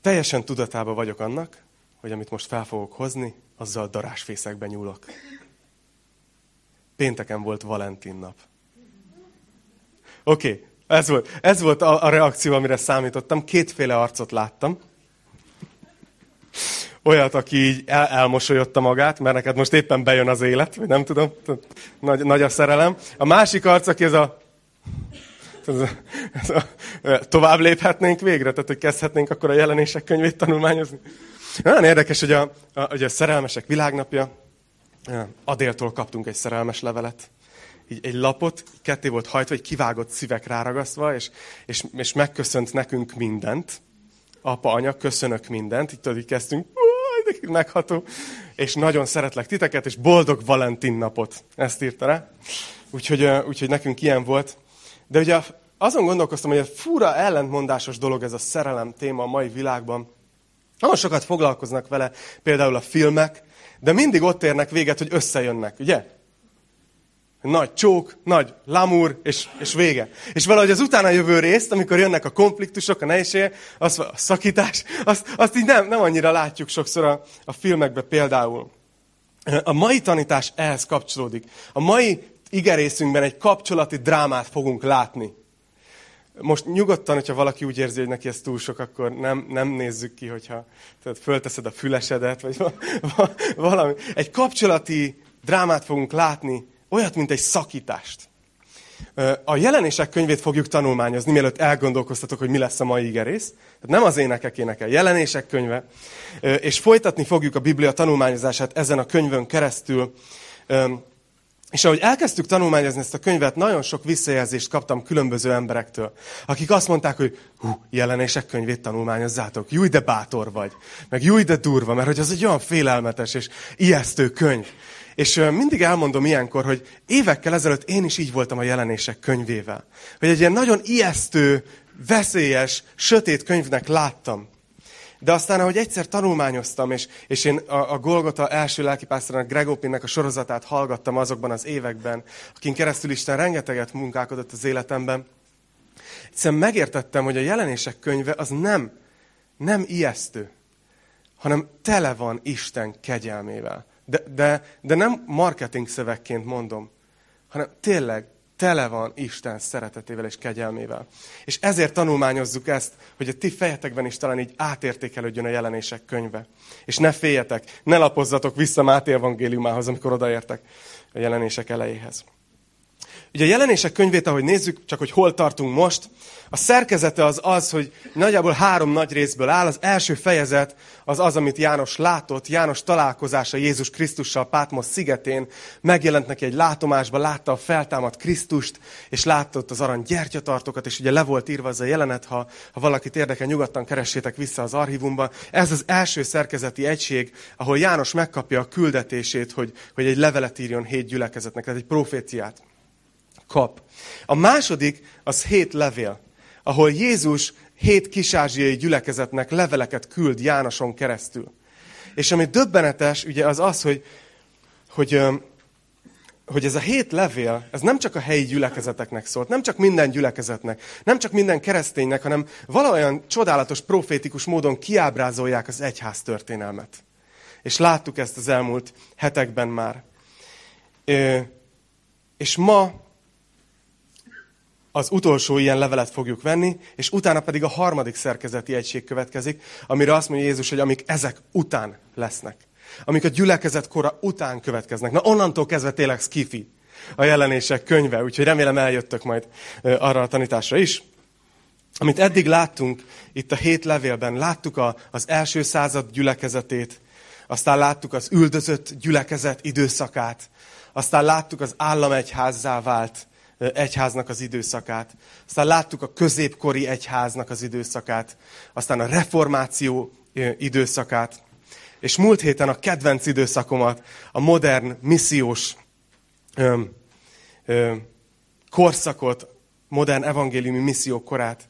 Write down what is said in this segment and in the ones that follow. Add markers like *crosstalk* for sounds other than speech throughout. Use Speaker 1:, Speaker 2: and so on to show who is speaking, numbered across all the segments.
Speaker 1: teljesen tudatában vagyok annak, hogy amit most fel fogok hozni, azzal darásfészekbe nyúlok. Pénteken volt Valentin nap. Oké, okay, ez volt, ez volt a, a reakció, amire számítottam. Kétféle arcot láttam. Olyat, aki így el, elmosolyodta magát, mert neked most éppen bejön az élet, vagy nem tudom, nagy, nagy a szerelem. A másik arc, aki ez a ez a, ez a, tovább léphetnénk végre, tehát hogy kezdhetnénk akkor a jelenések könyvét tanulmányozni. Nagyon érdekes, hogy a, a, hogy a szerelmesek világnapja, Adéltól kaptunk egy szerelmes levelet, így egy lapot, ketté volt hajtva, egy kivágott szívek ráragasztva, és, és, és megköszönt nekünk mindent. Apa, anya, köszönök mindent. Itt tudod, így kezdtünk, megható. És nagyon szeretlek titeket, és boldog Valentin napot. Ezt írta rá. Úgyhogy, úgyhogy nekünk ilyen volt. De ugye azon gondolkoztam, hogy a fura ellentmondásos dolog ez a szerelem téma a mai világban. Nagyon sokat foglalkoznak vele, például a filmek, de mindig ott érnek véget, hogy összejönnek, ugye? Nagy csók, nagy lamúr, és, és vége. És valahogy az utána jövő részt, amikor jönnek a konfliktusok, a nehézség, az, a szakítás, azt, azt így nem, nem annyira látjuk sokszor a, a filmekben például. A mai tanítás ehhez kapcsolódik. A mai igerészünkben egy kapcsolati drámát fogunk látni. Most nyugodtan, hogyha valaki úgy érzi, hogy neki ez túl sok, akkor nem, nem nézzük ki, hogyha tehát fölteszed a fülesedet, vagy valami. Egy kapcsolati drámát fogunk látni, olyat, mint egy szakítást. A jelenések könyvét fogjuk tanulmányozni, mielőtt elgondolkoztatok, hogy mi lesz a mai igerész. Tehát nem az énekek énekel, jelenések könyve. És folytatni fogjuk a Biblia tanulmányozását ezen a könyvön keresztül. És ahogy elkezdtük tanulmányozni ezt a könyvet, nagyon sok visszajelzést kaptam különböző emberektől, akik azt mondták, hogy hú, jelenések könyvét tanulmányozzátok, júj, de bátor vagy, meg júj, de durva, mert hogy az egy olyan félelmetes és ijesztő könyv. És mindig elmondom ilyenkor, hogy évekkel ezelőtt én is így voltam a jelenések könyvével. Hogy egy ilyen nagyon ijesztő, veszélyes, sötét könyvnek láttam. De aztán, ahogy egyszer tanulmányoztam, és, és én a, a Golgota első lelkipásztorának Gregópinnek a sorozatát hallgattam azokban az években, akin keresztül Isten rengeteget munkálkodott az életemben, egyszerűen megértettem, hogy a jelenések könyve az nem, nem ijesztő, hanem tele van Isten kegyelmével. De, de, de nem marketing szövegként mondom, hanem tényleg tele van Isten szeretetével és kegyelmével. És ezért tanulmányozzuk ezt, hogy a ti fejetekben is talán így átértékelődjön a jelenések könyve. És ne féljetek, ne lapozzatok vissza Máté evangéliumához, amikor odaértek a jelenések elejéhez. Ugye a jelenések könyvét, ahogy nézzük, csak hogy hol tartunk most, a szerkezete az az, hogy nagyjából három nagy részből áll. Az első fejezet az az, amit János látott. János találkozása Jézus Krisztussal Pátmos szigetén. Megjelent neki egy látomásban, látta a feltámadt Krisztust, és látott az arany gyertyatartókat, és ugye le volt írva az a jelenet, ha, ha valakit érdekel, nyugodtan keressétek vissza az archívumba. Ez az első szerkezeti egység, ahol János megkapja a küldetését, hogy, hogy egy levelet írjon hét gyülekezetnek, tehát egy proféciát kap. A második az hét levél, ahol Jézus hét kisázsiai gyülekezetnek leveleket küld Jánoson keresztül. És ami döbbenetes, ugye az az, hogy, hogy, hogy ez a hét levél, ez nem csak a helyi gyülekezeteknek szólt, nem csak minden gyülekezetnek, nem csak minden kereszténynek, hanem valahogyan csodálatos, profétikus módon kiábrázolják az egyház történelmet. És láttuk ezt az elmúlt hetekben már. És ma az utolsó ilyen levelet fogjuk venni, és utána pedig a harmadik szerkezeti egység következik, amire azt mondja Jézus, hogy amik ezek után lesznek. Amik a gyülekezet kora után következnek. Na onnantól kezdve tényleg skifi a jelenések könyve, úgyhogy remélem eljöttök majd arra a tanításra is. Amit eddig láttunk itt a hét levélben, láttuk a, az első század gyülekezetét, aztán láttuk az üldözött gyülekezet időszakát, aztán láttuk az államegyházzá vált egyháznak az időszakát. Aztán láttuk a középkori egyháznak az időszakát, aztán a reformáció időszakát, és múlt héten a kedvenc időszakomat, a modern, missziós ö, ö, korszakot, modern evangéliumi misszió korát.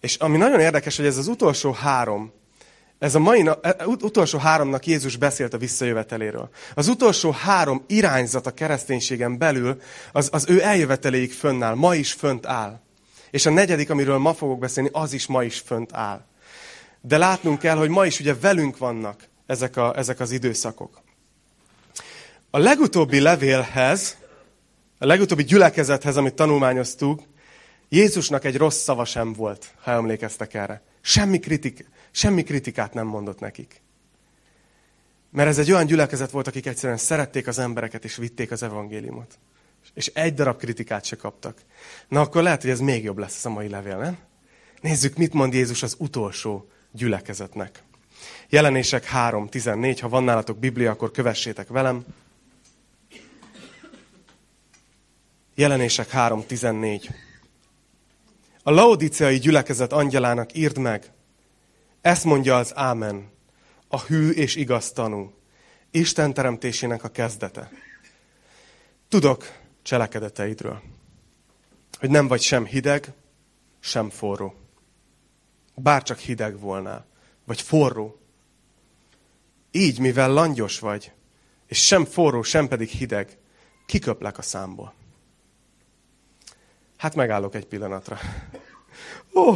Speaker 1: És ami nagyon érdekes, hogy ez az utolsó három ez a mai e, utolsó háromnak Jézus beszélt a visszajöveteléről. Az utolsó három irányzat a kereszténységen belül, az, az ő eljöveteléig fönnáll, ma is fönt áll. És a negyedik, amiről ma fogok beszélni, az is ma is fönt áll. de látnunk kell, hogy ma is ugye velünk vannak ezek, a, ezek az időszakok. A legutóbbi levélhez, a legutóbbi gyülekezethez, amit tanulmányoztuk, Jézusnak egy rossz szava sem volt, ha emlékeztek erre. Semmi, kritik, semmi kritikát nem mondott nekik. Mert ez egy olyan gyülekezet volt, akik egyszerűen szerették az embereket, és vitték az evangéliumot. És egy darab kritikát se kaptak. Na akkor lehet, hogy ez még jobb lesz a mai levél, nem? Nézzük, mit mond Jézus az utolsó gyülekezetnek. Jelenések 3.14, ha van nálatok Biblia, akkor kövessétek velem. Jelenések 3.14. A laodiceai gyülekezet angyalának írd meg, ezt mondja az Ámen, a hű és igaz tanú, Isten teremtésének a kezdete. Tudok cselekedeteidről, hogy nem vagy sem hideg, sem forró. Bárcsak hideg volnál, vagy forró. Így, mivel langyos vagy, és sem forró, sem pedig hideg, kiköplek a számból. Hát megállok egy pillanatra. Ó,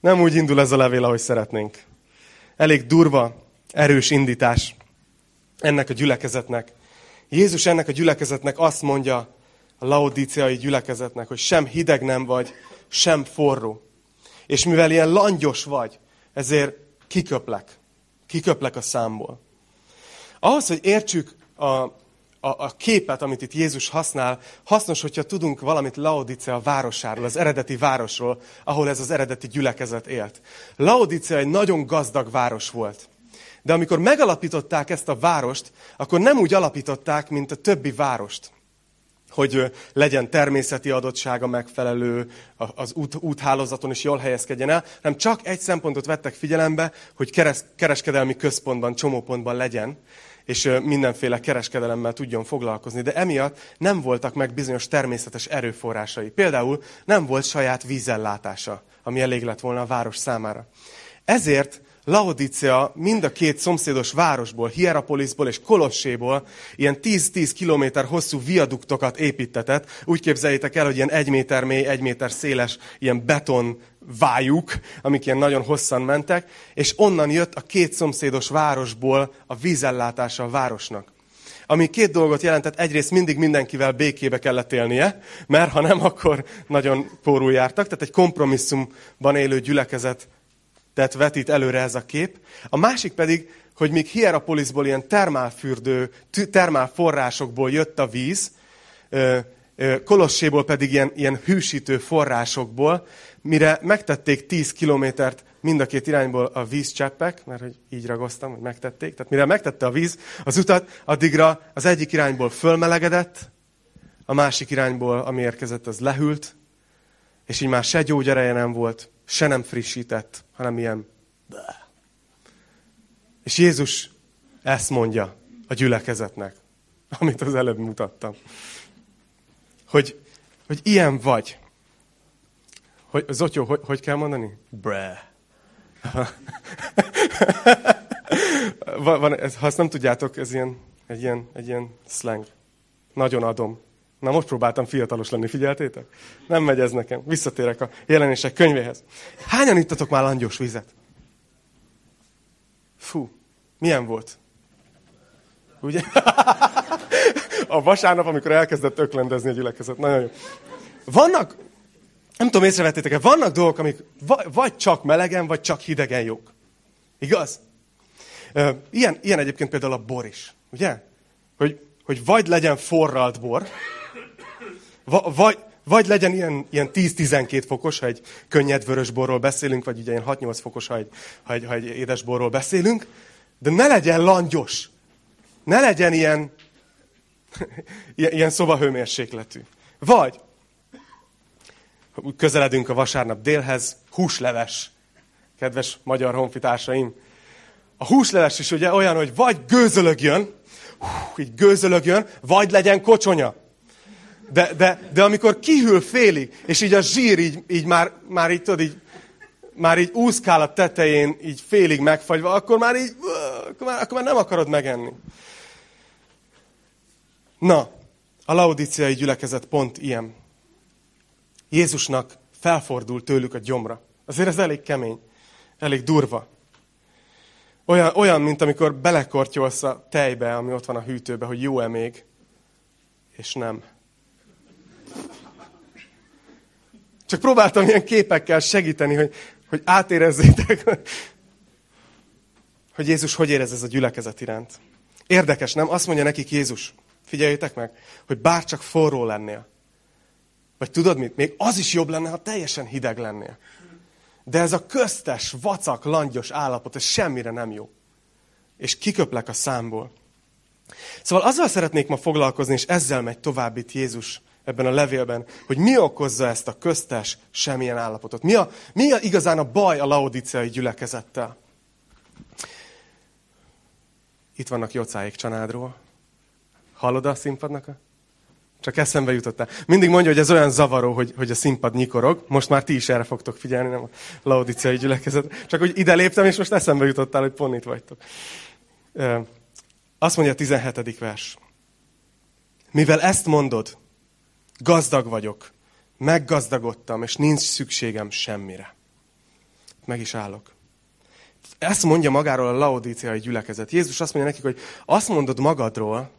Speaker 1: nem úgy indul ez a levél, ahogy szeretnénk. Elég durva, erős indítás ennek a gyülekezetnek. Jézus ennek a gyülekezetnek azt mondja, a laodíciai gyülekezetnek, hogy sem hideg nem vagy, sem forró. És mivel ilyen langyos vagy, ezért kiköplek. Kiköplek a számból. Ahhoz, hogy értsük a, a, a képet, amit itt Jézus használ, hasznos, hogyha tudunk valamit Laodicea városáról, az eredeti városról, ahol ez az eredeti gyülekezet élt. Laodicea egy nagyon gazdag város volt. De amikor megalapították ezt a várost, akkor nem úgy alapították, mint a többi várost hogy legyen természeti adottsága megfelelő, az út, úthálózaton is jól helyezkedjen el, hanem csak egy szempontot vettek figyelembe, hogy keres, kereskedelmi központban, csomópontban legyen, és mindenféle kereskedelemmel tudjon foglalkozni. De emiatt nem voltak meg bizonyos természetes erőforrásai. Például nem volt saját vízellátása, ami elég lett volna a város számára. Ezért Laodicea mind a két szomszédos városból, Hierapolisból és Kolosséból ilyen 10-10 kilométer hosszú viaduktokat építetett. Úgy képzeljétek el, hogy ilyen egy méter mély, egy méter széles ilyen beton vájuk, amik ilyen nagyon hosszan mentek, és onnan jött a két szomszédos városból a vízellátása a városnak. Ami két dolgot jelentett, egyrészt mindig mindenkivel békébe kellett élnie, mert ha nem, akkor nagyon pórul jártak, tehát egy kompromisszumban élő gyülekezet tehát vetít előre ez a kép. A másik pedig, hogy míg Hierapolisból ilyen termálfürdő, termálforrásokból jött a víz, Kolosséból pedig ilyen, ilyen hűsítő forrásokból, mire megtették 10 kilométert mind a két irányból a vízcseppek, mert hogy így ragoztam, hogy megtették, tehát mire megtette a víz az utat, addigra az egyik irányból fölmelegedett, a másik irányból, ami érkezett, az lehűlt, és így már se gyógyereje nem volt, se nem frissített, hanem ilyen... És Jézus ezt mondja a gyülekezetnek, amit az előbb mutattam. Hogy, hogy ilyen vagy. Hogy, Zotyó, hogy, hogy kell mondani? Bre. *laughs* van, ez, ha azt nem tudjátok, ez ilyen, egy, ilyen, egy ilyen slang. Nagyon adom. Na most próbáltam fiatalos lenni, figyeltétek? Nem megy ez nekem. Visszatérek a jelenések könyvéhez. Hányan ittatok már langyos vizet? Fú, milyen volt? Ugye? *laughs* a vasárnap, amikor elkezdett öklendezni a gyülekezet. Nagyon jó. Vannak, nem tudom, észrevettétek-e, vannak dolgok, amik vagy csak melegen, vagy csak hidegen jók. Igaz? Ilyen, ilyen egyébként például a bor is. Ugye? Hogy, hogy vagy legyen forralt bor, vagy, vagy legyen ilyen, ilyen 10-12 fokos, ha egy könnyed vörös borról beszélünk, vagy ugye ilyen 6-8 fokos, ha egy, ha, egy, ha egy édes borról beszélünk, de ne legyen langyos. Ne legyen ilyen, ilyen szobahőmérsékletű. Vagy közeledünk a vasárnap délhez, húsleves, kedves magyar honfitársaim. A húsleves is ugye olyan, hogy vagy gőzölögjön, hú, így gőzölögjön, vagy legyen kocsonya. De, de, de amikor kihűl félig, és így a zsír így, így már, már így, tudod, így, már így úszkál a tetején, így félig megfagyva, akkor már így, akkor már, akkor már nem akarod megenni. Na, a laudiciai gyülekezet pont ilyen. Jézusnak felfordult tőlük a gyomra. Azért ez elég kemény, elég durva. Olyan, olyan, mint amikor belekortyolsz a tejbe, ami ott van a hűtőbe, hogy jó-e még, és nem. Csak próbáltam ilyen képekkel segíteni, hogy, hogy átérezzétek, hogy Jézus hogy érez ez a gyülekezet iránt. Érdekes, nem? Azt mondja nekik Jézus, figyeljétek meg, hogy bárcsak forró lennél. Vagy tudod mit? Még az is jobb lenne, ha teljesen hideg lennél. De ez a köztes, vacak, langyos állapot, ez semmire nem jó. És kiköplek a számból. Szóval azzal szeretnék ma foglalkozni, és ezzel megy tovább itt Jézus ebben a levélben, hogy mi okozza ezt a köztes, semmilyen állapotot. Mi, a, mi a igazán a baj a laodiciai gyülekezettel? Itt vannak Jocáik csanádról. Hallod a színpadnak? Csak eszembe jutottál. Mindig mondja, hogy ez olyan zavaró, hogy, hogy a színpad nyikorog. Most már ti is erre fogtok figyelni, nem a laodiciai gyülekezet. Csak hogy ide léptem, és most eszembe jutottál, hogy pont itt vagytok. Azt mondja a 17. vers. Mivel ezt mondod, gazdag vagyok, meggazdagodtam, és nincs szükségem semmire. Meg is állok. Ezt mondja magáról a laodíciai gyülekezet. Jézus azt mondja nekik, hogy azt mondod magadról,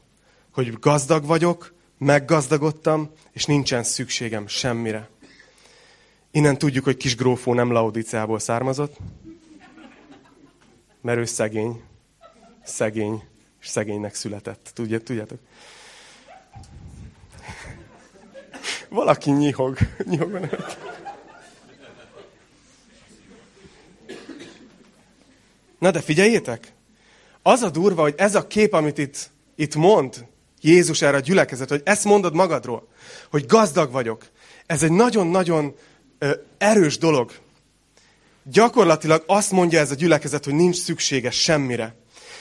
Speaker 1: hogy gazdag vagyok, meggazdagodtam, és nincsen szükségem semmire. Innen tudjuk, hogy kis grófó nem Laodiciából származott, mert ő szegény, szegény, és szegénynek született. Tudjátok? Valaki nyihog. nyihog Na de figyeljétek! Az a durva, hogy ez a kép, amit itt, itt mond Jézus erre a gyülekezet, hogy ezt mondod magadról, hogy gazdag vagyok. Ez egy nagyon-nagyon erős dolog. Gyakorlatilag azt mondja ez a gyülekezet, hogy nincs szüksége semmire.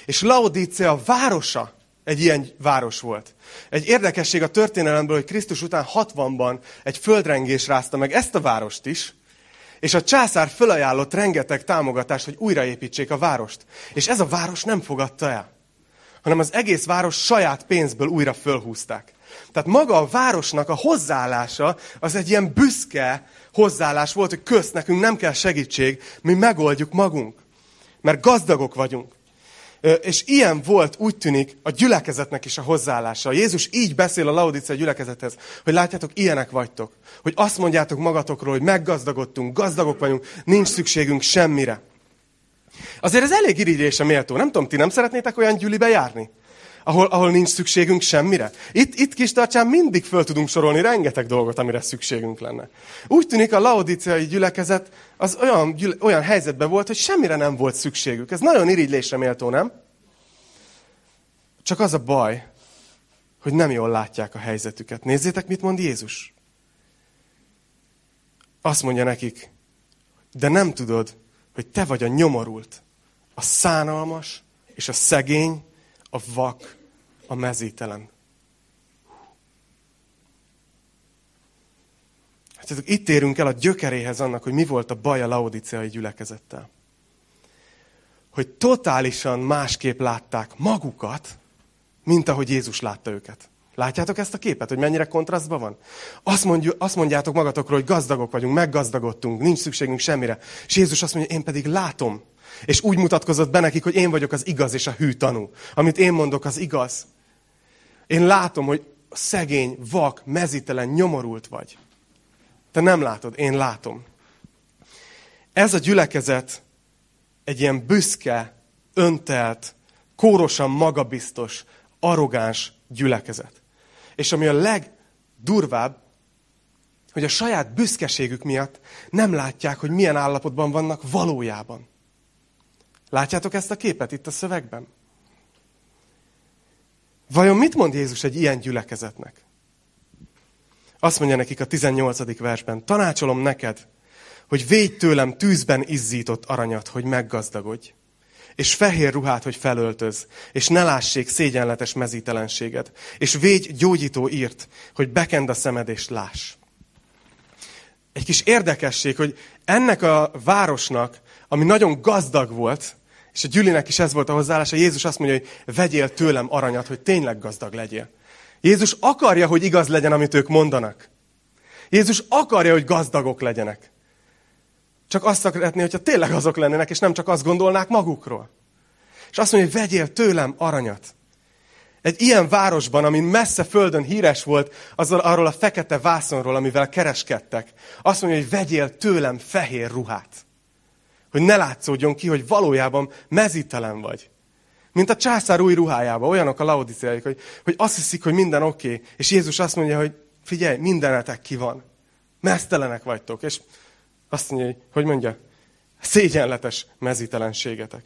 Speaker 1: És Laodicea városa egy ilyen város volt. Egy érdekesség a történelemből, hogy Krisztus után 60-ban egy földrengés rázta meg ezt a várost is, és a császár fölajánlott rengeteg támogatást, hogy újraépítsék a várost. És ez a város nem fogadta el, hanem az egész város saját pénzből újra fölhúzták. Tehát maga a városnak a hozzáállása az egy ilyen büszke hozzáállás volt, hogy közt nekünk nem kell segítség, mi megoldjuk magunk. Mert gazdagok vagyunk. És ilyen volt, úgy tűnik, a gyülekezetnek is a hozzáállása. Jézus így beszél a Laodicea gyülekezethez, hogy látjátok, ilyenek vagytok. Hogy azt mondjátok magatokról, hogy meggazdagodtunk, gazdagok vagyunk, nincs szükségünk semmire. Azért ez elég irigylésre méltó. Nem tudom, ti nem szeretnétek olyan gyülibe járni? Ahol, ahol nincs szükségünk semmire. Itt, itt kis tartsán mindig föl tudunk sorolni rengeteg dolgot, amire szükségünk lenne. Úgy tűnik a laodiciai gyülekezet az olyan, gyüle, olyan helyzetben volt, hogy semmire nem volt szükségük. Ez nagyon irigylésre méltó, nem? Csak az a baj, hogy nem jól látják a helyzetüket. Nézzétek, mit mond Jézus. Azt mondja nekik, de nem tudod, hogy te vagy a nyomorult, a szánalmas és a szegény, a vak, a mezítelen. Hát itt érünk el a gyökeréhez annak, hogy mi volt a baj a laodiceai gyülekezettel. Hogy totálisan másképp látták magukat, mint ahogy Jézus látta őket. Látjátok ezt a képet, hogy mennyire kontrasztban van? Azt, mondjuk, azt mondjátok magatokról, hogy gazdagok vagyunk, meggazdagodtunk, nincs szükségünk semmire. És Jézus azt mondja, én pedig látom. És úgy mutatkozott be nekik, hogy én vagyok az igaz és a hű tanú. Amit én mondok, az igaz. Én látom, hogy szegény, vak, mezítelen, nyomorult vagy. Te nem látod, én látom. Ez a gyülekezet egy ilyen büszke, öntelt, kórosan magabiztos, arrogáns gyülekezet. És ami a legdurvább, hogy a saját büszkeségük miatt nem látják, hogy milyen állapotban vannak valójában. Látjátok ezt a képet itt a szövegben? Vajon mit mond Jézus egy ilyen gyülekezetnek? Azt mondja nekik a 18. versben, tanácsolom neked, hogy védj tőlem tűzben izzított aranyat, hogy meggazdagodj és fehér ruhát, hogy felöltöz, és ne lássék szégyenletes mezítelenséged, és védj gyógyító írt, hogy bekend a szemed és láss. Egy kis érdekesség, hogy ennek a városnak, ami nagyon gazdag volt, és a Gyülinek is ez volt a hozzáállása, Jézus azt mondja, hogy vegyél tőlem aranyat, hogy tényleg gazdag legyél. Jézus akarja, hogy igaz legyen, amit ők mondanak. Jézus akarja, hogy gazdagok legyenek. Csak azt szeretné, hogyha tényleg azok lennének, és nem csak azt gondolnák magukról. És azt mondja, hogy vegyél tőlem aranyat. Egy ilyen városban, ami messze földön híres volt, azzal, arról a fekete vászonról, amivel kereskedtek, azt mondja, hogy vegyél tőlem fehér ruhát. Hogy ne látszódjon ki, hogy valójában mezítelen vagy. Mint a császár új ruhájába, olyanok a laodiciáik, hogy, hogy azt hiszik, hogy minden oké, okay, és Jézus azt mondja, hogy figyelj, mindenetek ki van. Meztelenek vagytok. És azt mondja, hogy mondja, szégyenletes mezítelenségetek.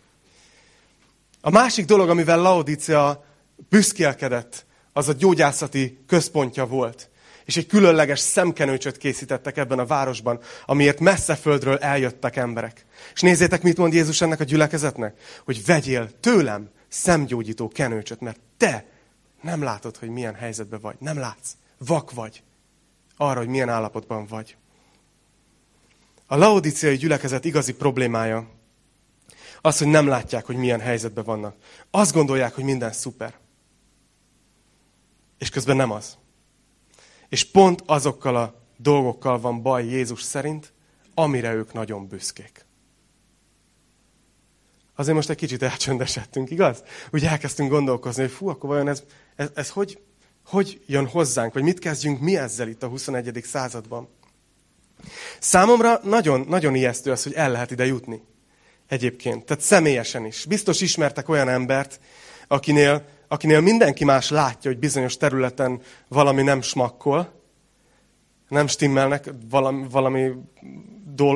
Speaker 1: A másik dolog, amivel Laodicea büszkélkedett, az a gyógyászati központja volt. És egy különleges szemkenőcsöt készítettek ebben a városban, amiért messze földről eljöttek emberek. És nézzétek, mit mond Jézus ennek a gyülekezetnek? Hogy vegyél tőlem szemgyógyító kenőcsöt, mert te nem látod, hogy milyen helyzetben vagy. Nem látsz. Vak vagy. Arra, hogy milyen állapotban vagy. A laodiciai gyülekezet igazi problémája az, hogy nem látják, hogy milyen helyzetben vannak. Azt gondolják, hogy minden szuper. És közben nem az. És pont azokkal a dolgokkal van baj Jézus szerint, amire ők nagyon büszkék. Azért most egy kicsit elcsöndesedtünk, igaz? Úgy elkezdtünk gondolkozni, hogy fú, akkor vajon ez, ez, ez hogy, hogy jön hozzánk, vagy mit kezdjünk mi ezzel itt a 21. században. Számomra nagyon, nagyon ijesztő az, hogy el lehet ide jutni. Egyébként. Tehát személyesen is. Biztos ismertek olyan embert, akinél, akinél mindenki más látja, hogy bizonyos területen valami nem smakkol, nem stimmelnek valami, valami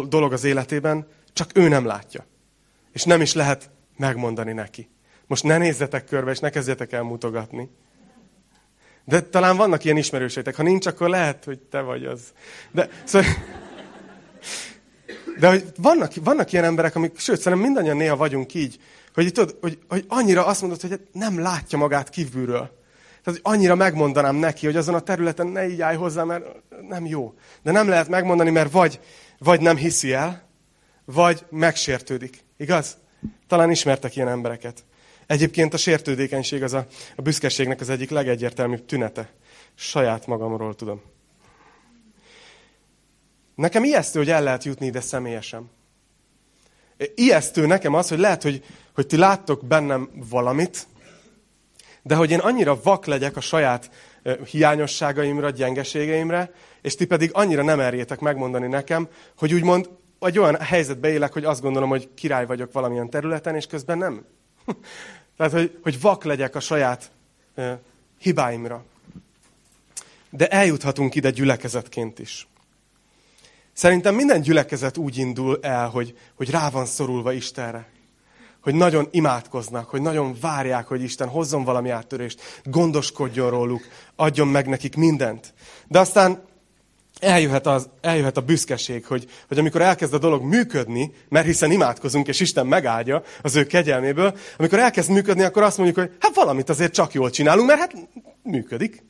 Speaker 1: dolog az életében, csak ő nem látja. És nem is lehet megmondani neki. Most ne nézzetek körbe, és ne kezdjetek el mutogatni. De talán vannak ilyen ismerőseitek. Ha nincs, akkor lehet, hogy te vagy az. De, szóval, de hogy vannak, vannak ilyen emberek, amik, sőt, szerintem mindannyian néha vagyunk így, hogy, tudod, hogy, hogy annyira azt mondod, hogy nem látja magát kívülről. Tehát, hogy annyira megmondanám neki, hogy azon a területen ne így állj hozzá, mert nem jó. De nem lehet megmondani, mert vagy, vagy nem hiszi el, vagy megsértődik. Igaz? Talán ismertek ilyen embereket. Egyébként a sértődékenység az a, a büszkeségnek az egyik legegyértelműbb tünete. Saját magamról tudom. Nekem ijesztő, hogy el lehet jutni ide személyesen. Ijesztő nekem az, hogy lehet, hogy, hogy ti láttok bennem valamit, de hogy én annyira vak legyek a saját hiányosságaimra, gyengeségeimre, és ti pedig annyira nem erjétek megmondani nekem, hogy úgymond egy olyan helyzetbe élek, hogy azt gondolom, hogy király vagyok valamilyen területen, és közben nem. *laughs* Tehát, hogy, hogy vak legyek a saját uh, hibáimra. De eljuthatunk ide gyülekezetként is. Szerintem minden gyülekezet úgy indul el, hogy, hogy rá van szorulva Istenre. Hogy nagyon imádkoznak, hogy nagyon várják, hogy Isten hozzon valami áttörést, gondoskodjon róluk, adjon meg nekik mindent. De aztán eljöhet, az, eljöhet a büszkeség, hogy, hogy amikor elkezd a dolog működni, mert hiszen imádkozunk, és Isten megáldja az ő kegyelméből, amikor elkezd működni, akkor azt mondjuk, hogy hát valamit azért csak jól csinálunk, mert hát működik.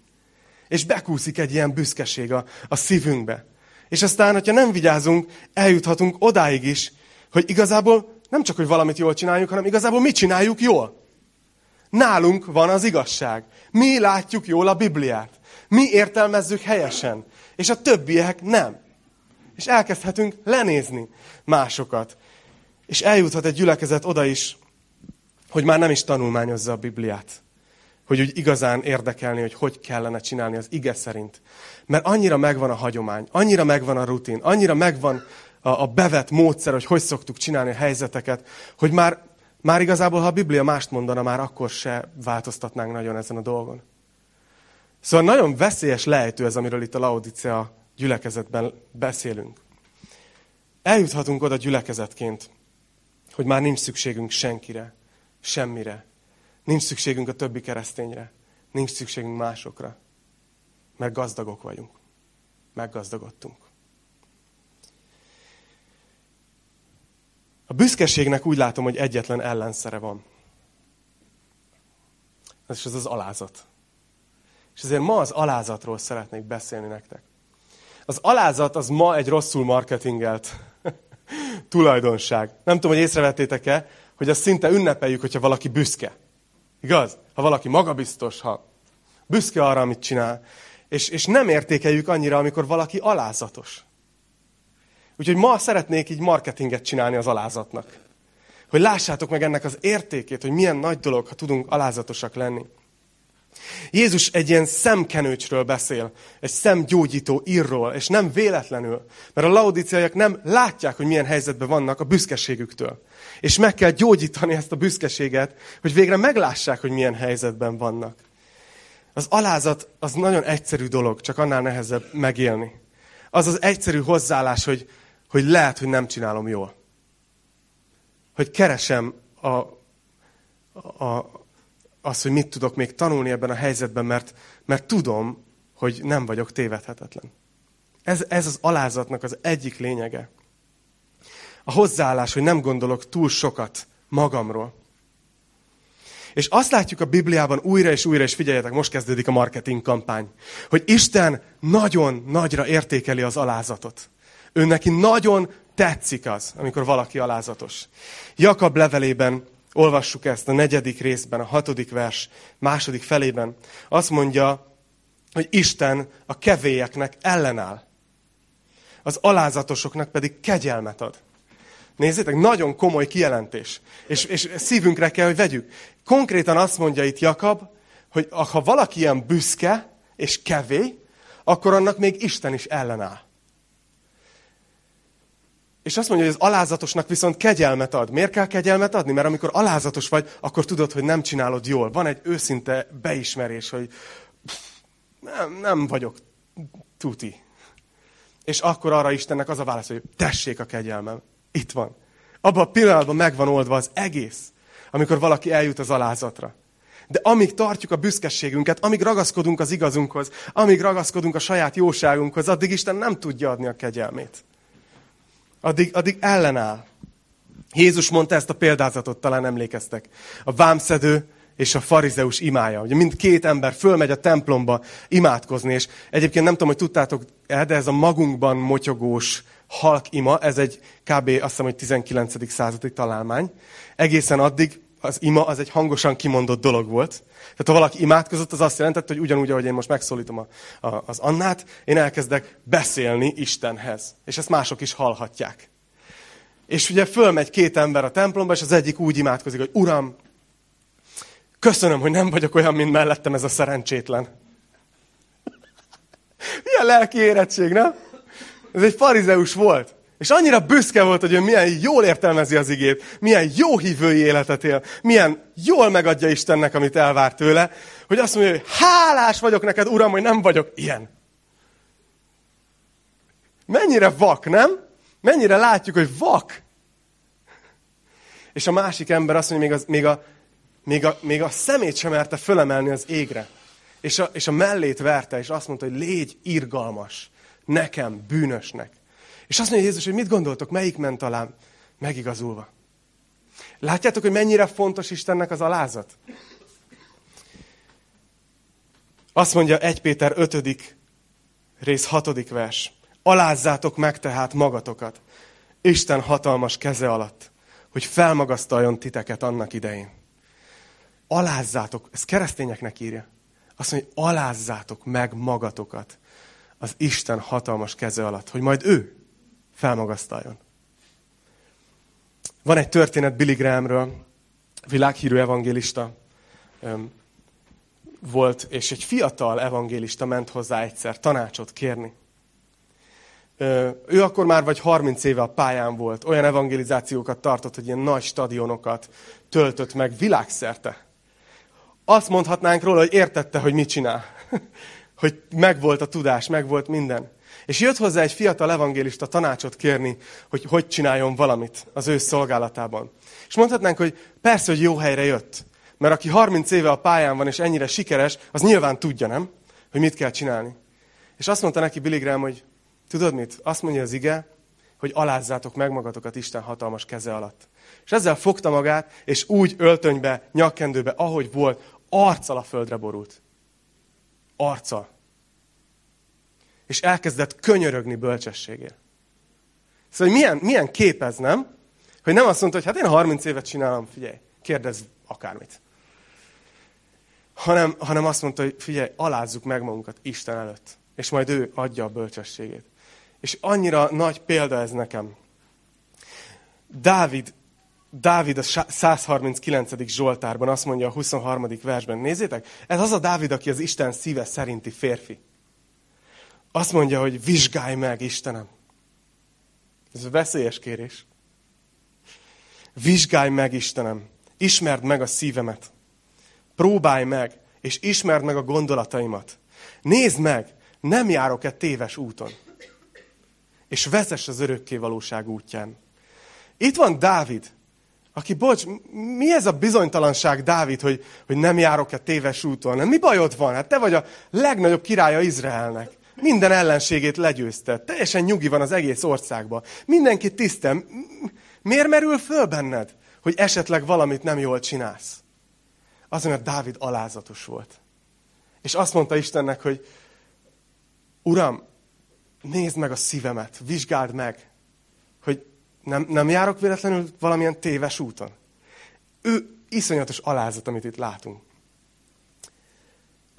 Speaker 1: És bekúszik egy ilyen büszkeség a, a szívünkbe. És aztán, hogyha nem vigyázunk, eljuthatunk odáig is, hogy igazából nem csak, hogy valamit jól csináljuk, hanem igazából mit csináljuk jól. Nálunk van az igazság. Mi látjuk jól a Bibliát. Mi értelmezzük helyesen és a többiek nem. És elkezdhetünk lenézni másokat. És eljuthat egy gyülekezet oda is, hogy már nem is tanulmányozza a Bibliát. Hogy úgy igazán érdekelni, hogy hogy kellene csinálni az ige szerint. Mert annyira megvan a hagyomány, annyira megvan a rutin, annyira megvan a, a bevett módszer, hogy hogy szoktuk csinálni a helyzeteket, hogy már, már igazából, ha a Biblia mást mondana, már akkor se változtatnánk nagyon ezen a dolgon. Szóval nagyon veszélyes lejtő ez, amiről itt a Laodicea gyülekezetben beszélünk. Eljuthatunk oda gyülekezetként, hogy már nincs szükségünk senkire, semmire. Nincs szükségünk a többi keresztényre. Nincs szükségünk másokra. Mert gazdagok vagyunk. Meggazdagodtunk. A büszkeségnek úgy látom, hogy egyetlen ellenszere van. Ez az az alázat. És ezért ma az alázatról szeretnék beszélni nektek. Az alázat az ma egy rosszul marketingelt *laughs* tulajdonság. Nem tudom, hogy észrevettétek-e, hogy azt szinte ünnepeljük, hogyha valaki büszke. Igaz? Ha valaki magabiztos, ha büszke arra, amit csinál. És, és nem értékeljük annyira, amikor valaki alázatos. Úgyhogy ma szeretnék így marketinget csinálni az alázatnak. Hogy lássátok meg ennek az értékét, hogy milyen nagy dolog, ha tudunk alázatosak lenni. Jézus egy ilyen szemkenőcsről beszél, egy szemgyógyító írról, és nem véletlenül, mert a laudiciaiak nem látják, hogy milyen helyzetben vannak a büszkeségüktől. És meg kell gyógyítani ezt a büszkeséget, hogy végre meglássák, hogy milyen helyzetben vannak. Az alázat az nagyon egyszerű dolog, csak annál nehezebb megélni. Az az egyszerű hozzáállás, hogy, hogy lehet, hogy nem csinálom jól. Hogy keresem a, a, az, hogy mit tudok még tanulni ebben a helyzetben, mert, mert tudom, hogy nem vagyok tévedhetetlen. Ez, ez az alázatnak az egyik lényege. A hozzáállás, hogy nem gondolok túl sokat magamról. És azt látjuk a Bibliában újra és újra, és figyeljetek, most kezdődik a marketing kampány, hogy Isten nagyon nagyra értékeli az alázatot. Ő neki nagyon tetszik az, amikor valaki alázatos. Jakab levelében olvassuk ezt a negyedik részben, a hatodik vers második felében. Azt mondja, hogy Isten a kevélyeknek ellenáll. Az alázatosoknak pedig kegyelmet ad. Nézzétek, nagyon komoly kijelentés. És, és szívünkre kell, hogy vegyük. Konkrétan azt mondja itt Jakab, hogy ha valaki ilyen büszke és kevé, akkor annak még Isten is ellenáll. És azt mondja, hogy az alázatosnak viszont kegyelmet ad. Miért kell kegyelmet adni? Mert amikor alázatos vagy, akkor tudod, hogy nem csinálod jól. Van egy őszinte beismerés, hogy nem, nem vagyok tuti. És akkor arra Istennek az a válasz, hogy tessék a kegyelmem. Itt van. Abban a pillanatban megvan oldva az egész, amikor valaki eljut az alázatra. De amíg tartjuk a büszkeségünket, amíg ragaszkodunk az igazunkhoz, amíg ragaszkodunk a saját jóságunkhoz, addig Isten nem tudja adni a kegyelmét. Addig, addig ellenáll. Jézus mondta ezt a példázatot, talán emlékeztek. A vámszedő és a farizeus imája. Ugye mind két ember fölmegy a templomba imádkozni, és egyébként nem tudom, hogy tudtátok -e, de ez a magunkban motyogós halk ima, ez egy kb. azt hiszem, hogy 19. századi találmány. Egészen addig az ima az egy hangosan kimondott dolog volt. Tehát ha valaki imádkozott, az azt jelentette, hogy ugyanúgy, ahogy én most megszólítom a, a, az Annát, én elkezdek beszélni Istenhez. És ezt mások is hallhatják. És ugye fölmegy két ember a templomba, és az egyik úgy imádkozik, hogy Uram, köszönöm, hogy nem vagyok olyan, mint mellettem ez a szerencsétlen. Milyen lelki érettség, nem? Ez egy farizeus volt. És annyira büszke volt, hogy ő milyen jól értelmezi az igét, milyen jó hívői életet él, milyen jól megadja Istennek, amit elvár tőle, hogy azt mondja, hogy hálás vagyok neked, Uram, hogy nem vagyok ilyen. Mennyire vak, nem? Mennyire látjuk, hogy vak. És a másik ember azt mondja, még, az, még, a, még, a, még a szemét sem merte fölemelni az égre. És a, és a mellét verte, és azt mondta, hogy légy irgalmas nekem, bűnösnek. És azt mondja Jézus, hogy mit gondoltok, melyik ment talán megigazulva? Látjátok, hogy mennyire fontos Istennek az alázat? Azt mondja 1 Péter 5. rész 6. vers. Alázzátok meg tehát magatokat, Isten hatalmas keze alatt, hogy felmagasztaljon titeket annak idején. Alázzátok, ez keresztényeknek írja. Azt mondja, hogy alázzátok meg magatokat az Isten hatalmas keze alatt, hogy majd ő felmagasztaljon. Van egy történet Billy Grahamről, világhírű evangélista volt, és egy fiatal evangélista ment hozzá egyszer tanácsot kérni. Ő akkor már vagy 30 éve a pályán volt, olyan evangelizációkat tartott, hogy ilyen nagy stadionokat töltött meg világszerte. Azt mondhatnánk róla, hogy értette, hogy mit csinál. *laughs* hogy megvolt a tudás, megvolt minden. És jött hozzá egy fiatal evangélista tanácsot kérni, hogy hogy csináljon valamit az ő szolgálatában. És mondhatnánk, hogy persze, hogy jó helyre jött. Mert aki 30 éve a pályán van, és ennyire sikeres, az nyilván tudja, nem? Hogy mit kell csinálni. És azt mondta neki Billy Graham, hogy tudod mit? Azt mondja az ige, hogy alázzátok meg magatokat Isten hatalmas keze alatt. És ezzel fogta magát, és úgy öltönybe, nyakkendőbe, ahogy volt, arccal a földre borult. Arccal és elkezdett könyörögni bölcsességért. Szóval milyen, milyen kép ez, nem? Hogy nem azt mondta, hogy hát én 30 évet csinálom, figyelj, kérdezz akármit. Hanem, hanem azt mondta, hogy figyelj, alázzuk meg magunkat Isten előtt. És majd ő adja a bölcsességét. És annyira nagy példa ez nekem. Dávid Dávid a 139. Zsoltárban azt mondja a 23. versben. Nézzétek, ez az a Dávid, aki az Isten szíve szerinti férfi. Azt mondja, hogy vizsgálj meg, Istenem. Ez veszélyes kérés. Vizsgálj meg, Istenem. Ismerd meg a szívemet. Próbálj meg, és ismerd meg a gondolataimat. Nézd meg, nem járok-e téves úton. És vezess az örökké valóság útján. Itt van Dávid, aki, bocs, mi ez a bizonytalanság, Dávid, hogy, hogy nem járok-e téves úton? Mi bajod van? Hát te vagy a legnagyobb királya Izraelnek. Minden ellenségét legyőzte. Teljesen nyugi van az egész országban. Mindenki tisztem. Miért merül föl benned, hogy esetleg valamit nem jól csinálsz? Azért, mert Dávid alázatos volt. És azt mondta Istennek, hogy Uram, nézd meg a szívemet, vizsgáld meg, hogy nem, nem járok véletlenül valamilyen téves úton. Ő iszonyatos alázat, amit itt látunk.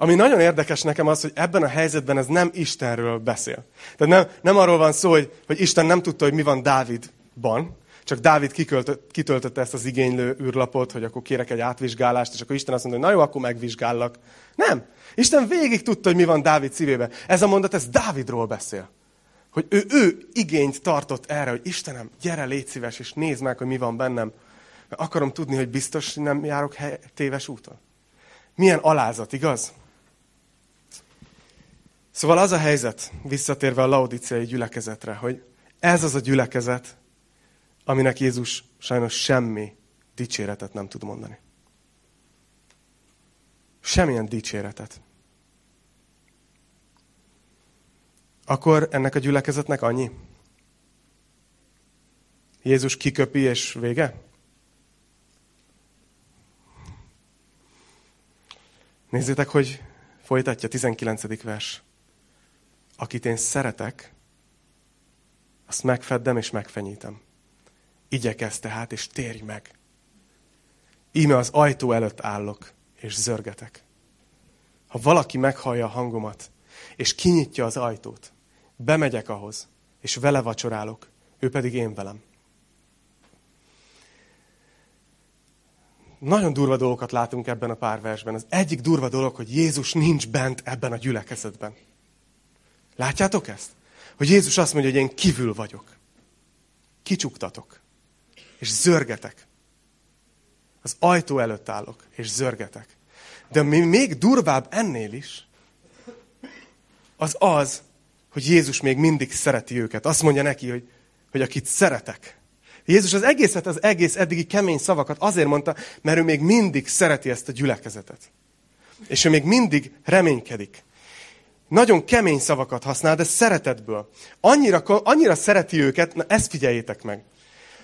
Speaker 1: Ami nagyon érdekes nekem az, hogy ebben a helyzetben ez nem Istenről beszél. Tehát nem, nem arról van szó, hogy, hogy Isten nem tudta, hogy mi van Dávidban, csak Dávid kitöltötte ezt az igénylő űrlapot, hogy akkor kérek egy átvizsgálást, és akkor Isten azt mondja, hogy na jó, akkor megvizsgállak. Nem. Isten végig tudta, hogy mi van Dávid szívében. Ez a mondat, ez Dávidról beszél. Hogy ő, ő igényt tartott erre, hogy Istenem, gyere, légy szíves, és nézd meg, hogy mi van bennem. Mert akarom tudni, hogy biztos nem járok téves úton. Milyen alázat, igaz? Szóval az a helyzet, visszatérve a laudiciai gyülekezetre, hogy ez az a gyülekezet, aminek Jézus sajnos semmi dicséretet nem tud mondani. Semmilyen dicséretet. Akkor ennek a gyülekezetnek annyi? Jézus kiköpi és vége? Nézzétek, hogy folytatja 19. vers. Akit én szeretek, azt megfeddem és megfenyítem. Igyekez tehát, és térj meg. Íme az ajtó előtt állok, és zörgetek. Ha valaki meghallja a hangomat, és kinyitja az ajtót, bemegyek ahhoz, és vele vacsorálok, ő pedig én velem. Nagyon durva dolgokat látunk ebben a pár. Az egyik durva dolog, hogy Jézus nincs bent ebben a gyülekezetben. Látjátok ezt? Hogy Jézus azt mondja, hogy én kívül vagyok. Kicsuktatok és zörgetek. Az ajtó előtt állok, és zörgetek. De mi még durvább ennél is, az az, hogy Jézus még mindig szereti őket. Azt mondja neki, hogy, hogy akit szeretek. Jézus az egészet, az egész eddigi kemény szavakat azért mondta, mert ő még mindig szereti ezt a gyülekezetet. És ő még mindig reménykedik. Nagyon kemény szavakat használ, de szeretetből. Annyira, annyira szereti őket, na ezt figyeljétek meg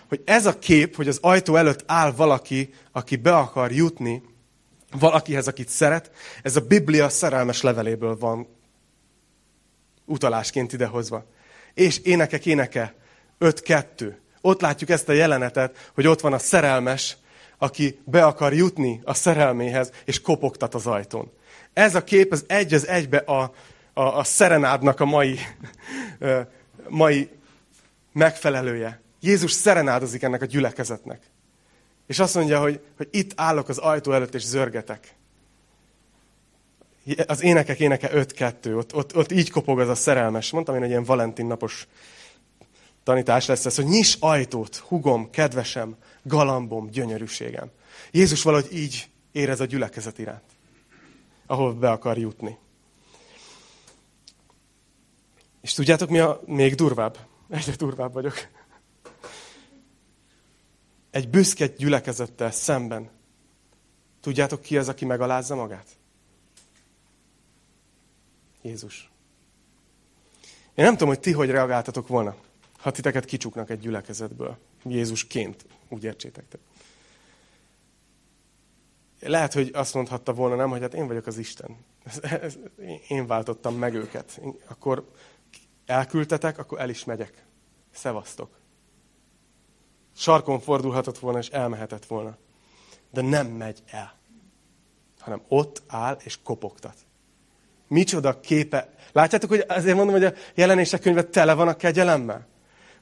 Speaker 1: hogy ez a kép, hogy az ajtó előtt áll valaki, aki be akar jutni valakihez, akit szeret, ez a Biblia szerelmes leveléből van utalásként idehozva. És énekek éneke 5-2. Ott látjuk ezt a jelenetet, hogy ott van a szerelmes, aki be akar jutni a szerelméhez, és kopogtat az ajtón. Ez a kép az egy az egybe a, a, a szerenádnak a mai, mai megfelelője. Jézus szerenádozik ennek a gyülekezetnek. És azt mondja, hogy, hogy itt állok az ajtó előtt, és zörgetek. Az énekek éneke 5-2, ott, ott, ott így kopog az a szerelmes. Mondtam én, hogy ilyen Valentin napos tanítás lesz ez, hogy nyis ajtót, hugom, kedvesem, galambom, gyönyörűségem. Jézus valahogy így érez a gyülekezet iránt, ahol be akar jutni. És tudjátok, mi a még durvább? Egyre durvább vagyok egy büszke gyülekezettel szemben. Tudjátok ki az, aki megalázza magát? Jézus. Én nem tudom, hogy ti hogy reagáltatok volna, ha titeket kicsuknak egy gyülekezetből. Jézusként, úgy értsétek te. Lehet, hogy azt mondhatta volna, nem, hogy hát én vagyok az Isten. Én váltottam meg őket. Akkor elküldtetek, akkor el is megyek. Szevasztok sarkon fordulhatott volna, és elmehetett volna. De nem megy el. Hanem ott áll, és kopogtat. Micsoda képe. Látjátok, hogy azért mondom, hogy a jelenések könyve tele van a kegyelemmel?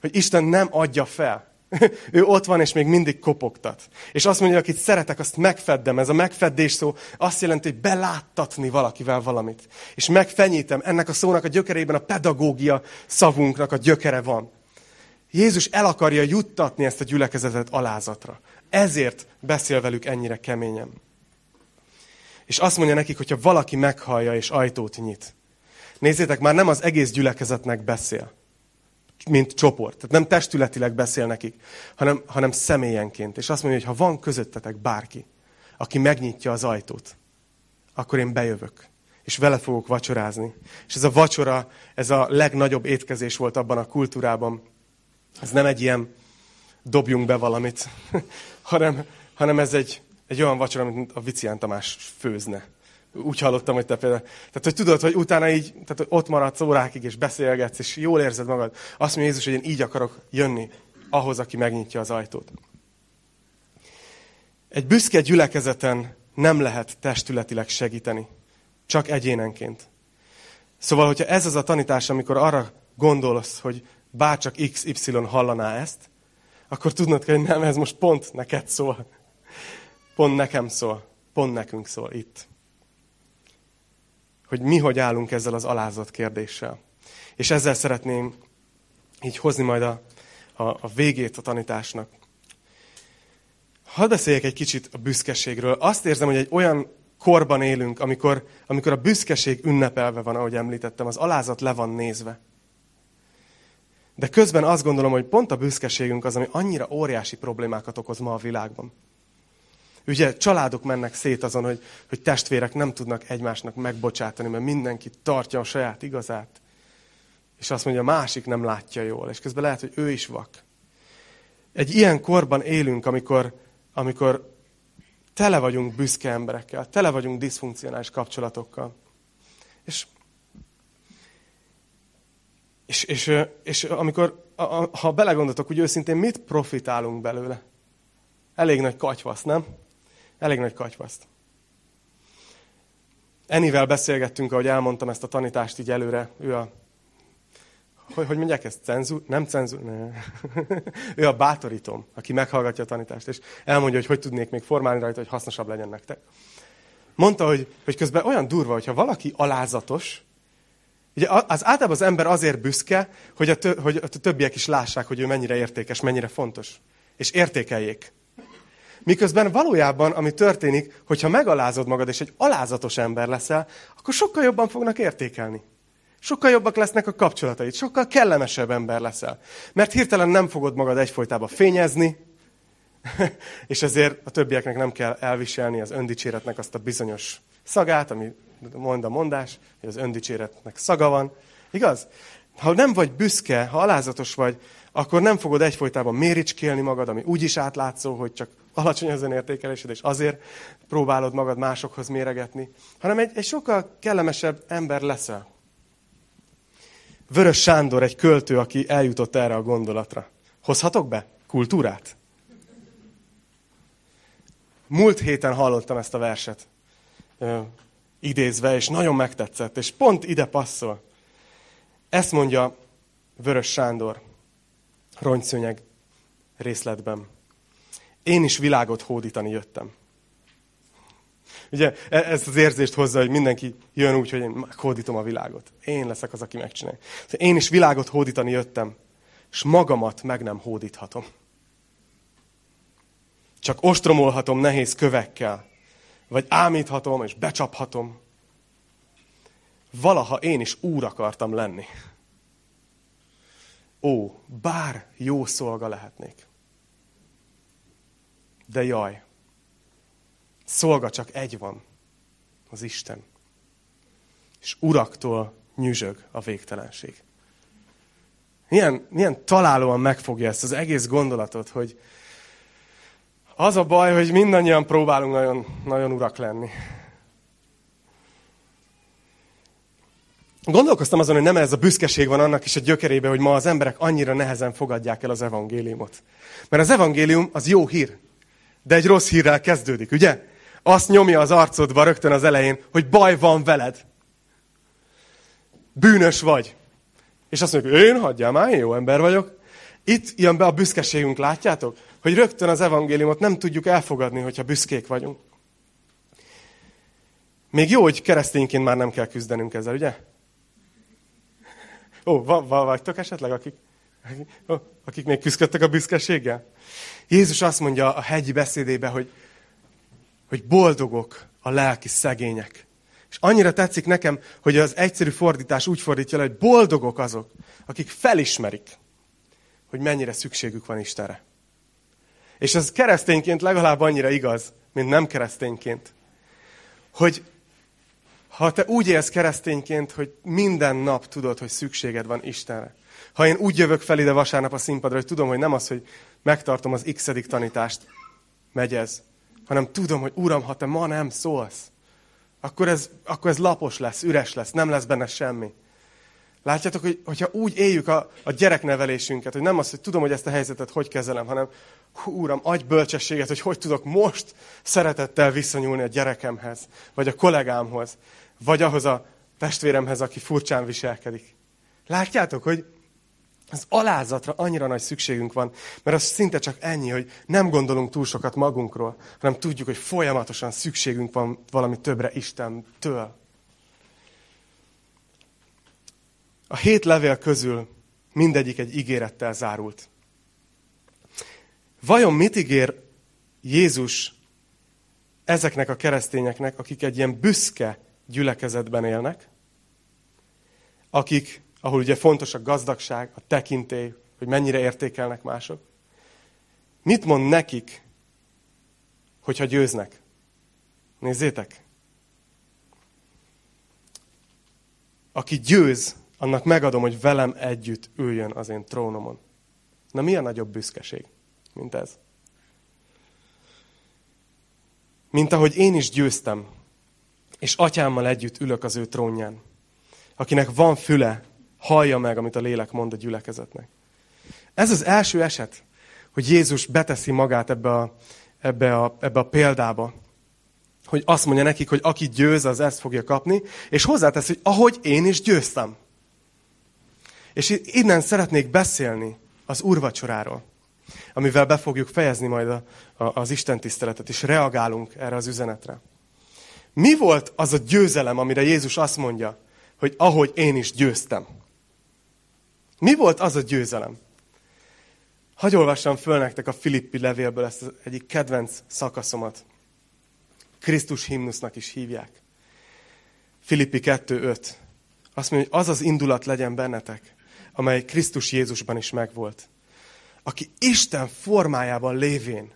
Speaker 1: Hogy Isten nem adja fel. *laughs* ő ott van, és még mindig kopogtat. És azt mondja, akit szeretek, azt megfeddem. Ez a megfeddés szó azt jelenti, hogy beláttatni valakivel valamit. És megfenyítem. Ennek a szónak a gyökerében a pedagógia szavunknak a gyökere van. Jézus el akarja juttatni ezt a gyülekezetet alázatra. Ezért beszél velük ennyire keményen. És azt mondja nekik, hogyha valaki meghallja és ajtót nyit. Nézzétek, már nem az egész gyülekezetnek beszél, mint csoport. Tehát nem testületileg beszél nekik, hanem, hanem személyenként. És azt mondja, hogy ha van közöttetek bárki, aki megnyitja az ajtót, akkor én bejövök, és vele fogok vacsorázni. És ez a vacsora, ez a legnagyobb étkezés volt abban a kultúrában. Ez nem egy ilyen dobjunk be valamit, *laughs* hanem, hanem ez egy, egy olyan vacsora, mint a Vicián Tamás főzne. Úgy hallottam, hogy te például... Tehát, hogy tudod, hogy utána így, tehát, hogy ott maradsz órákig, és beszélgetsz, és jól érzed magad. Azt mondja Jézus, hogy én így akarok jönni ahhoz, aki megnyitja az ajtót. Egy büszke gyülekezeten nem lehet testületileg segíteni. Csak egyénenként. Szóval, hogyha ez az a tanítás, amikor arra gondolsz, hogy bárcsak XY hallaná ezt, akkor tudnod kell, hogy nem, ez most pont neked szól. Pont nekem szól. Pont nekünk szól itt. Hogy mi hogy állunk ezzel az alázat kérdéssel. És ezzel szeretném így hozni majd a, a, a végét a tanításnak. Hadd beszéljek egy kicsit a büszkeségről. Azt érzem, hogy egy olyan korban élünk, amikor, amikor a büszkeség ünnepelve van, ahogy említettem, az alázat le van nézve. De közben azt gondolom, hogy pont a büszkeségünk az, ami annyira óriási problémákat okoz ma a világban. Ugye családok mennek szét azon, hogy, hogy testvérek nem tudnak egymásnak megbocsátani, mert mindenki tartja a saját igazát. És azt mondja, a másik nem látja jól, és közben lehet, hogy ő is vak. Egy ilyen korban élünk, amikor, amikor tele vagyunk büszke emberekkel, tele vagyunk diszfunkcionális kapcsolatokkal. És és, és, és amikor, ha belegondoltok, hogy őszintén mit profitálunk belőle? Elég nagy katyvaszt, nem? Elég nagy katyvaszt. Enivel beszélgettünk, ahogy elmondtam ezt a tanítást így előre. Ő a... Hogy, hogy mondják ezt? Cenzúr? Nem cenzúr? Ne. *laughs* ő a bátorítom, aki meghallgatja a tanítást, és elmondja, hogy hogy tudnék még formálni rajta, hogy hasznosabb legyen nektek. Mondta, hogy, hogy közben olyan durva, hogyha valaki alázatos, Ugye az általában az ember azért büszke, hogy a, tö, hogy a többiek is lássák, hogy ő mennyire értékes, mennyire fontos. És értékeljék. Miközben valójában, ami történik, hogyha megalázod magad, és egy alázatos ember leszel, akkor sokkal jobban fognak értékelni. Sokkal jobbak lesznek a kapcsolataid, sokkal kellemesebb ember leszel. Mert hirtelen nem fogod magad egyfolytában fényezni, *laughs* és ezért a többieknek nem kell elviselni az öndicséretnek azt a bizonyos szagát, ami mond a mondás, hogy az öndicséretnek szaga van. Igaz? Ha nem vagy büszke, ha alázatos vagy, akkor nem fogod egyfolytában méricskélni magad, ami úgy is átlátszó, hogy csak alacsony az önértékelésed, és azért próbálod magad másokhoz méregetni, hanem egy, egy sokkal kellemesebb ember leszel. Vörös Sándor egy költő, aki eljutott erre a gondolatra. Hozhatok be kultúrát? Múlt héten hallottam ezt a verset idézve, és nagyon megtetszett, és pont ide passzol. Ezt mondja Vörös Sándor, rongyszőnyeg részletben. Én is világot hódítani jöttem. Ugye e- ezt az érzést hozza, hogy mindenki jön úgy, hogy én hódítom a világot. Én leszek az, aki megcsinálja. Én is világot hódítani jöttem, és magamat meg nem hódíthatom. Csak ostromolhatom nehéz kövekkel, vagy ámíthatom, és becsaphatom. Valaha én is úr akartam lenni. Ó, bár jó szolga lehetnék. De jaj, szolga csak egy van, az Isten. És uraktól nyüzsög a végtelenség. Milyen, milyen találóan megfogja ezt az egész gondolatot, hogy, az a baj, hogy mindannyian próbálunk nagyon, nagyon urak lenni. Gondolkoztam azon, hogy nem ez a büszkeség van annak is a gyökerébe, hogy ma az emberek annyira nehezen fogadják el az evangéliumot. Mert az evangélium az jó hír, de egy rossz hírrel kezdődik, ugye? Azt nyomja az arcodba rögtön az elején, hogy baj van veled. Bűnös vagy. És azt mondjuk, én hagyjál már, én jó ember vagyok. Itt jön be a büszkeségünk, látjátok? Hogy rögtön az evangéliumot nem tudjuk elfogadni, hogyha büszkék vagyunk. Még jó, hogy keresztényként már nem kell küzdenünk ezzel, ugye? Ó, va, va, vagytok esetleg, akik, akik még küzdöttek a büszkeséggel? Jézus azt mondja a hegyi beszédébe, hogy, hogy boldogok a lelki szegények. És annyira tetszik nekem, hogy az egyszerű fordítás úgy fordítja le, hogy boldogok azok, akik felismerik, hogy mennyire szükségük van Istenre. És ez keresztényként legalább annyira igaz, mint nem keresztényként. Hogy ha te úgy élsz keresztényként, hogy minden nap tudod, hogy szükséged van Istenre. Ha én úgy jövök fel ide vasárnap a színpadra, hogy tudom, hogy nem az, hogy megtartom az x tanítást, megy ez, hanem tudom, hogy Uram, ha te ma nem szólsz, akkor ez, akkor ez lapos lesz, üres lesz, nem lesz benne semmi. Látjátok, hogy, hogyha úgy éljük a, a gyereknevelésünket, hogy nem az, hogy tudom, hogy ezt a helyzetet hogy kezelem, hanem hú, Úram, adj bölcsességet, hogy hogy tudok most szeretettel visszanyúlni a gyerekemhez, vagy a kollégámhoz, vagy ahhoz a testvéremhez, aki furcsán viselkedik. Látjátok, hogy az alázatra annyira nagy szükségünk van, mert az szinte csak ennyi, hogy nem gondolunk túl sokat magunkról, hanem tudjuk, hogy folyamatosan szükségünk van valami többre Istentől. A hét levél közül mindegyik egy ígérettel zárult. Vajon mit ígér Jézus ezeknek a keresztényeknek, akik egy ilyen büszke gyülekezetben élnek, akik, ahol ugye fontos a gazdagság, a tekintély, hogy mennyire értékelnek mások. Mit mond nekik, hogyha győznek? Nézzétek! Aki győz, annak megadom, hogy velem együtt üljön az én trónomon. Na mi a nagyobb büszkeség, mint ez? Mint ahogy én is győztem, és atyámmal együtt ülök az ő trónján. Akinek van füle, hallja meg, amit a lélek mond a gyülekezetnek. Ez az első eset, hogy Jézus beteszi magát ebbe a, ebbe a, ebbe a példába. Hogy azt mondja nekik, hogy aki győz, az ezt fogja kapni, és hozzátesz, hogy ahogy én is győztem. És innen szeretnék beszélni az úrvacsoráról, amivel be fogjuk fejezni majd a, a, az Isten tiszteletet, és reagálunk erre az üzenetre. Mi volt az a győzelem, amire Jézus azt mondja, hogy ahogy én is győztem? Mi volt az a győzelem? Hagy olvassam föl nektek a Filippi levélből ezt az egyik kedvenc szakaszomat. Krisztus himnusznak is hívják. Filippi 2.5. Azt mondja, hogy az az indulat legyen bennetek, amely Krisztus Jézusban is megvolt. Aki Isten formájában lévén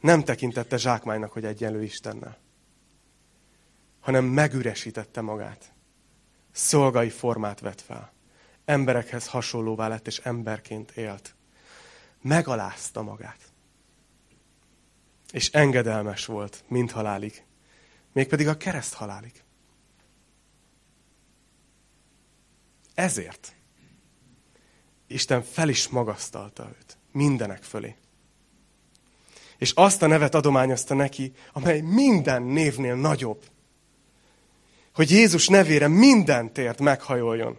Speaker 1: nem tekintette zsákmánynak, hogy egyenlő Istennel hanem megüresítette magát. Szolgai formát vett fel. Emberekhez hasonlóvá lett, és emberként élt. Megalázta magát. És engedelmes volt, mint halálig. Mégpedig a kereszt halálig. Ezért Isten fel is magasztalta őt mindenek fölé. És azt a nevet adományozta neki, amely minden névnél nagyobb, hogy Jézus nevére minden tért meghajoljon.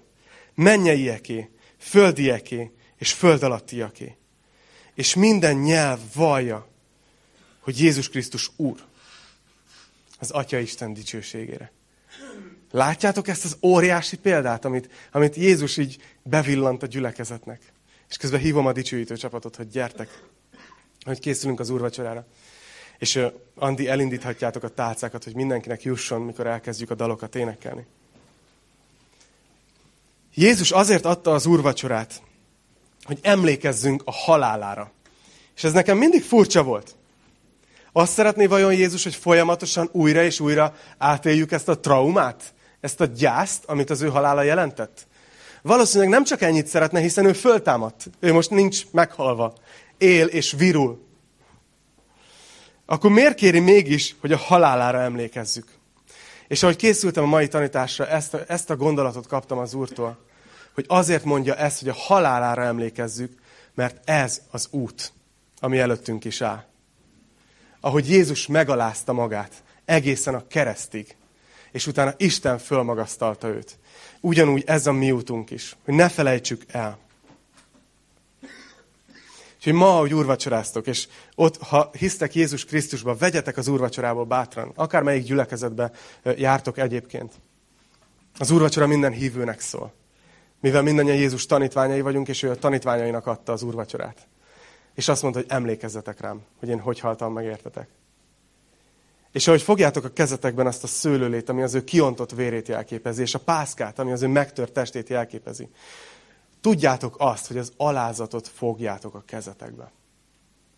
Speaker 1: Mennyeieké, földieké és föld alattiaké. És minden nyelv vallja, hogy Jézus Krisztus Úr. Az Atya Isten dicsőségére. Látjátok ezt az óriási példát, amit, amit Jézus így bevillant a gyülekezetnek? És közben hívom a dicsőítő csapatot, hogy gyertek, hogy készülünk az úrvacsorára. És Andi, elindíthatjátok a tálcákat, hogy mindenkinek jusson, mikor elkezdjük a dalokat énekelni. Jézus azért adta az úrvacsorát, hogy emlékezzünk a halálára. És ez nekem mindig furcsa volt. Azt szeretné vajon Jézus, hogy folyamatosan újra és újra átéljük ezt a traumát, ezt a gyászt, amit az ő halála jelentett? Valószínűleg nem csak ennyit szeretne, hiszen ő föltámadt. Ő most nincs meghalva. Él és virul akkor miért kéri mégis, hogy a halálára emlékezzük? És ahogy készültem a mai tanításra, ezt a, ezt a gondolatot kaptam az Úrtól, hogy azért mondja ezt, hogy a halálára emlékezzük, mert ez az út, ami előttünk is áll. Ahogy Jézus megalázta magát egészen a keresztig, és utána Isten fölmagasztalta őt. Ugyanúgy ez a mi útunk is, hogy ne felejtsük el. Úgyhogy ma, ahogy úrvacsoráztok, és ott, ha hisztek Jézus Krisztusba, vegyetek az úrvacsorából bátran. Akármelyik gyülekezetbe jártok egyébként. Az úrvacsora minden hívőnek szól. Mivel mindannyian Jézus tanítványai vagyunk, és ő a tanítványainak adta az úrvacsorát. És azt mondta, hogy emlékezzetek rám, hogy én hogy haltam meg, értetek. És ahogy fogjátok a kezetekben azt a szőlőlét, ami az ő kiontott vérét jelképezi, és a pászkát, ami az ő megtört testét jelképezi, tudjátok azt, hogy az alázatot fogjátok a kezetekbe.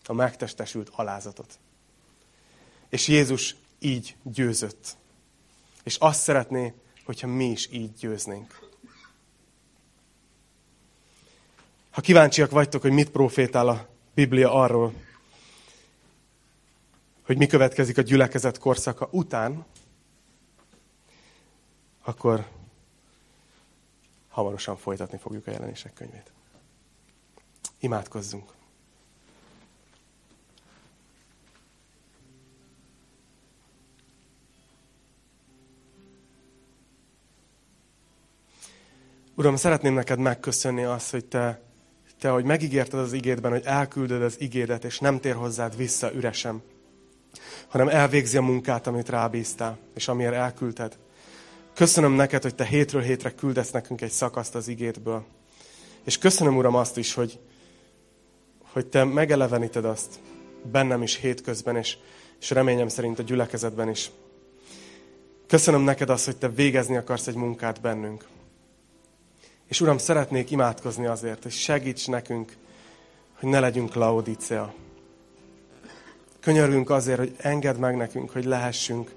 Speaker 1: A megtestesült alázatot. És Jézus így győzött. És azt szeretné, hogyha mi is így győznénk. Ha kíváncsiak vagytok, hogy mit profétál a Biblia arról, hogy mi következik a gyülekezet korszaka után, akkor hamarosan folytatni fogjuk a jelenések könyvét. Imádkozzunk! Uram, szeretném neked megköszönni azt, hogy te, te, hogy megígérted az igédben, hogy elküldöd az igédet, és nem tér hozzád vissza üresen, hanem elvégzi a munkát, amit rábíztál, és amiért elküldted. Köszönöm neked, hogy te hétről hétre küldesz nekünk egy szakaszt az igédből. És köszönöm, Uram, azt is, hogy, hogy te megeleveníted azt bennem is hétközben, és, és reményem szerint a gyülekezetben is. Köszönöm neked azt, hogy te végezni akarsz egy munkát bennünk. És Uram, szeretnék imádkozni azért, hogy segíts nekünk, hogy ne legyünk Laodicea. Könyörgünk azért, hogy engedd meg nekünk, hogy lehessünk,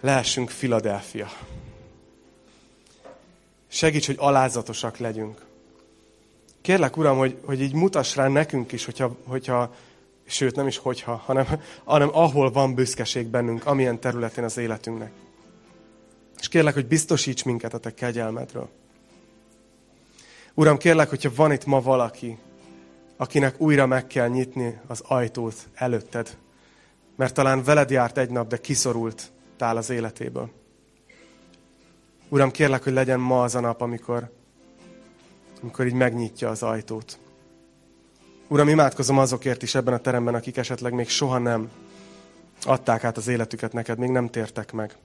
Speaker 1: lehessünk Filadelfia. Segíts, hogy alázatosak legyünk. Kérlek, Uram, hogy, hogy így mutass rá nekünk is, hogyha, hogyha sőt, nem is hogyha, hanem, hanem ahol van büszkeség bennünk, amilyen területén az életünknek. És kérlek, hogy biztosíts minket a te kegyelmedről. Uram, kérlek, hogyha van itt ma valaki, akinek újra meg kell nyitni az ajtót előtted, mert talán veled járt egy nap, de kiszorult tál az életéből. Uram, kérlek, hogy legyen ma az a nap, amikor, amikor így megnyitja az ajtót. Uram, imádkozom azokért is ebben a teremben, akik esetleg még soha nem adták át az életüket neked, még nem tértek meg.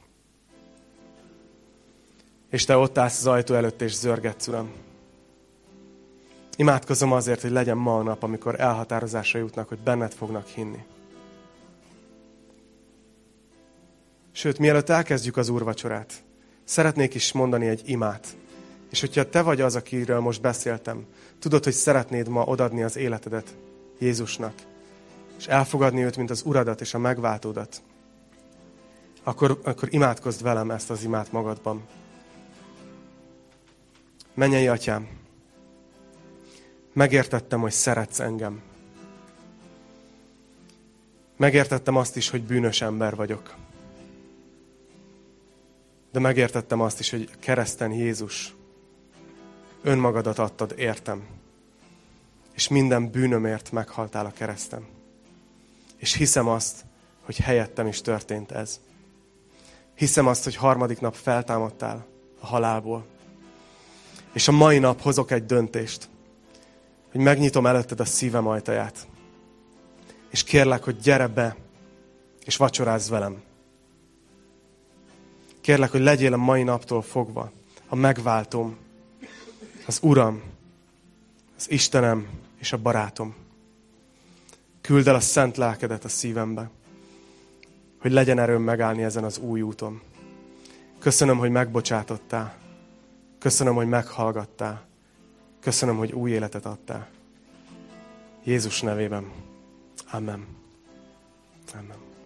Speaker 1: És te ott állsz az ajtó előtt, és zörgetsz, Uram. Imádkozom azért, hogy legyen ma a nap, amikor elhatározásra jutnak, hogy benned fognak hinni. Sőt, mielőtt elkezdjük az úrvacsorát, szeretnék is mondani egy imát. És hogyha te vagy az, akiről most beszéltem, tudod, hogy szeretnéd ma odadni az életedet Jézusnak, és elfogadni őt, mint az uradat és a megváltódat, akkor, akkor imádkozd velem ezt az imát magadban. Menjei atyám, megértettem, hogy szeretsz engem. Megértettem azt is, hogy bűnös ember vagyok. De megértettem azt is, hogy kereszten Jézus önmagadat adtad, értem. És minden bűnömért meghaltál a kereszten. És hiszem azt, hogy helyettem is történt ez. Hiszem azt, hogy harmadik nap feltámadtál a halálból. És a mai nap hozok egy döntést, hogy megnyitom előtted a szívem ajtaját. És kérlek, hogy gyere be, és vacsorázz velem. Kérlek, hogy legyél a mai naptól fogva a megváltom, az Uram, az Istenem és a barátom. Küld el a szent lelkedet a szívembe, hogy legyen erőm megállni ezen az új úton. Köszönöm, hogy megbocsátottál. Köszönöm, hogy meghallgattál. Köszönöm, hogy új életet adtál. Jézus nevében. Amen. Amen.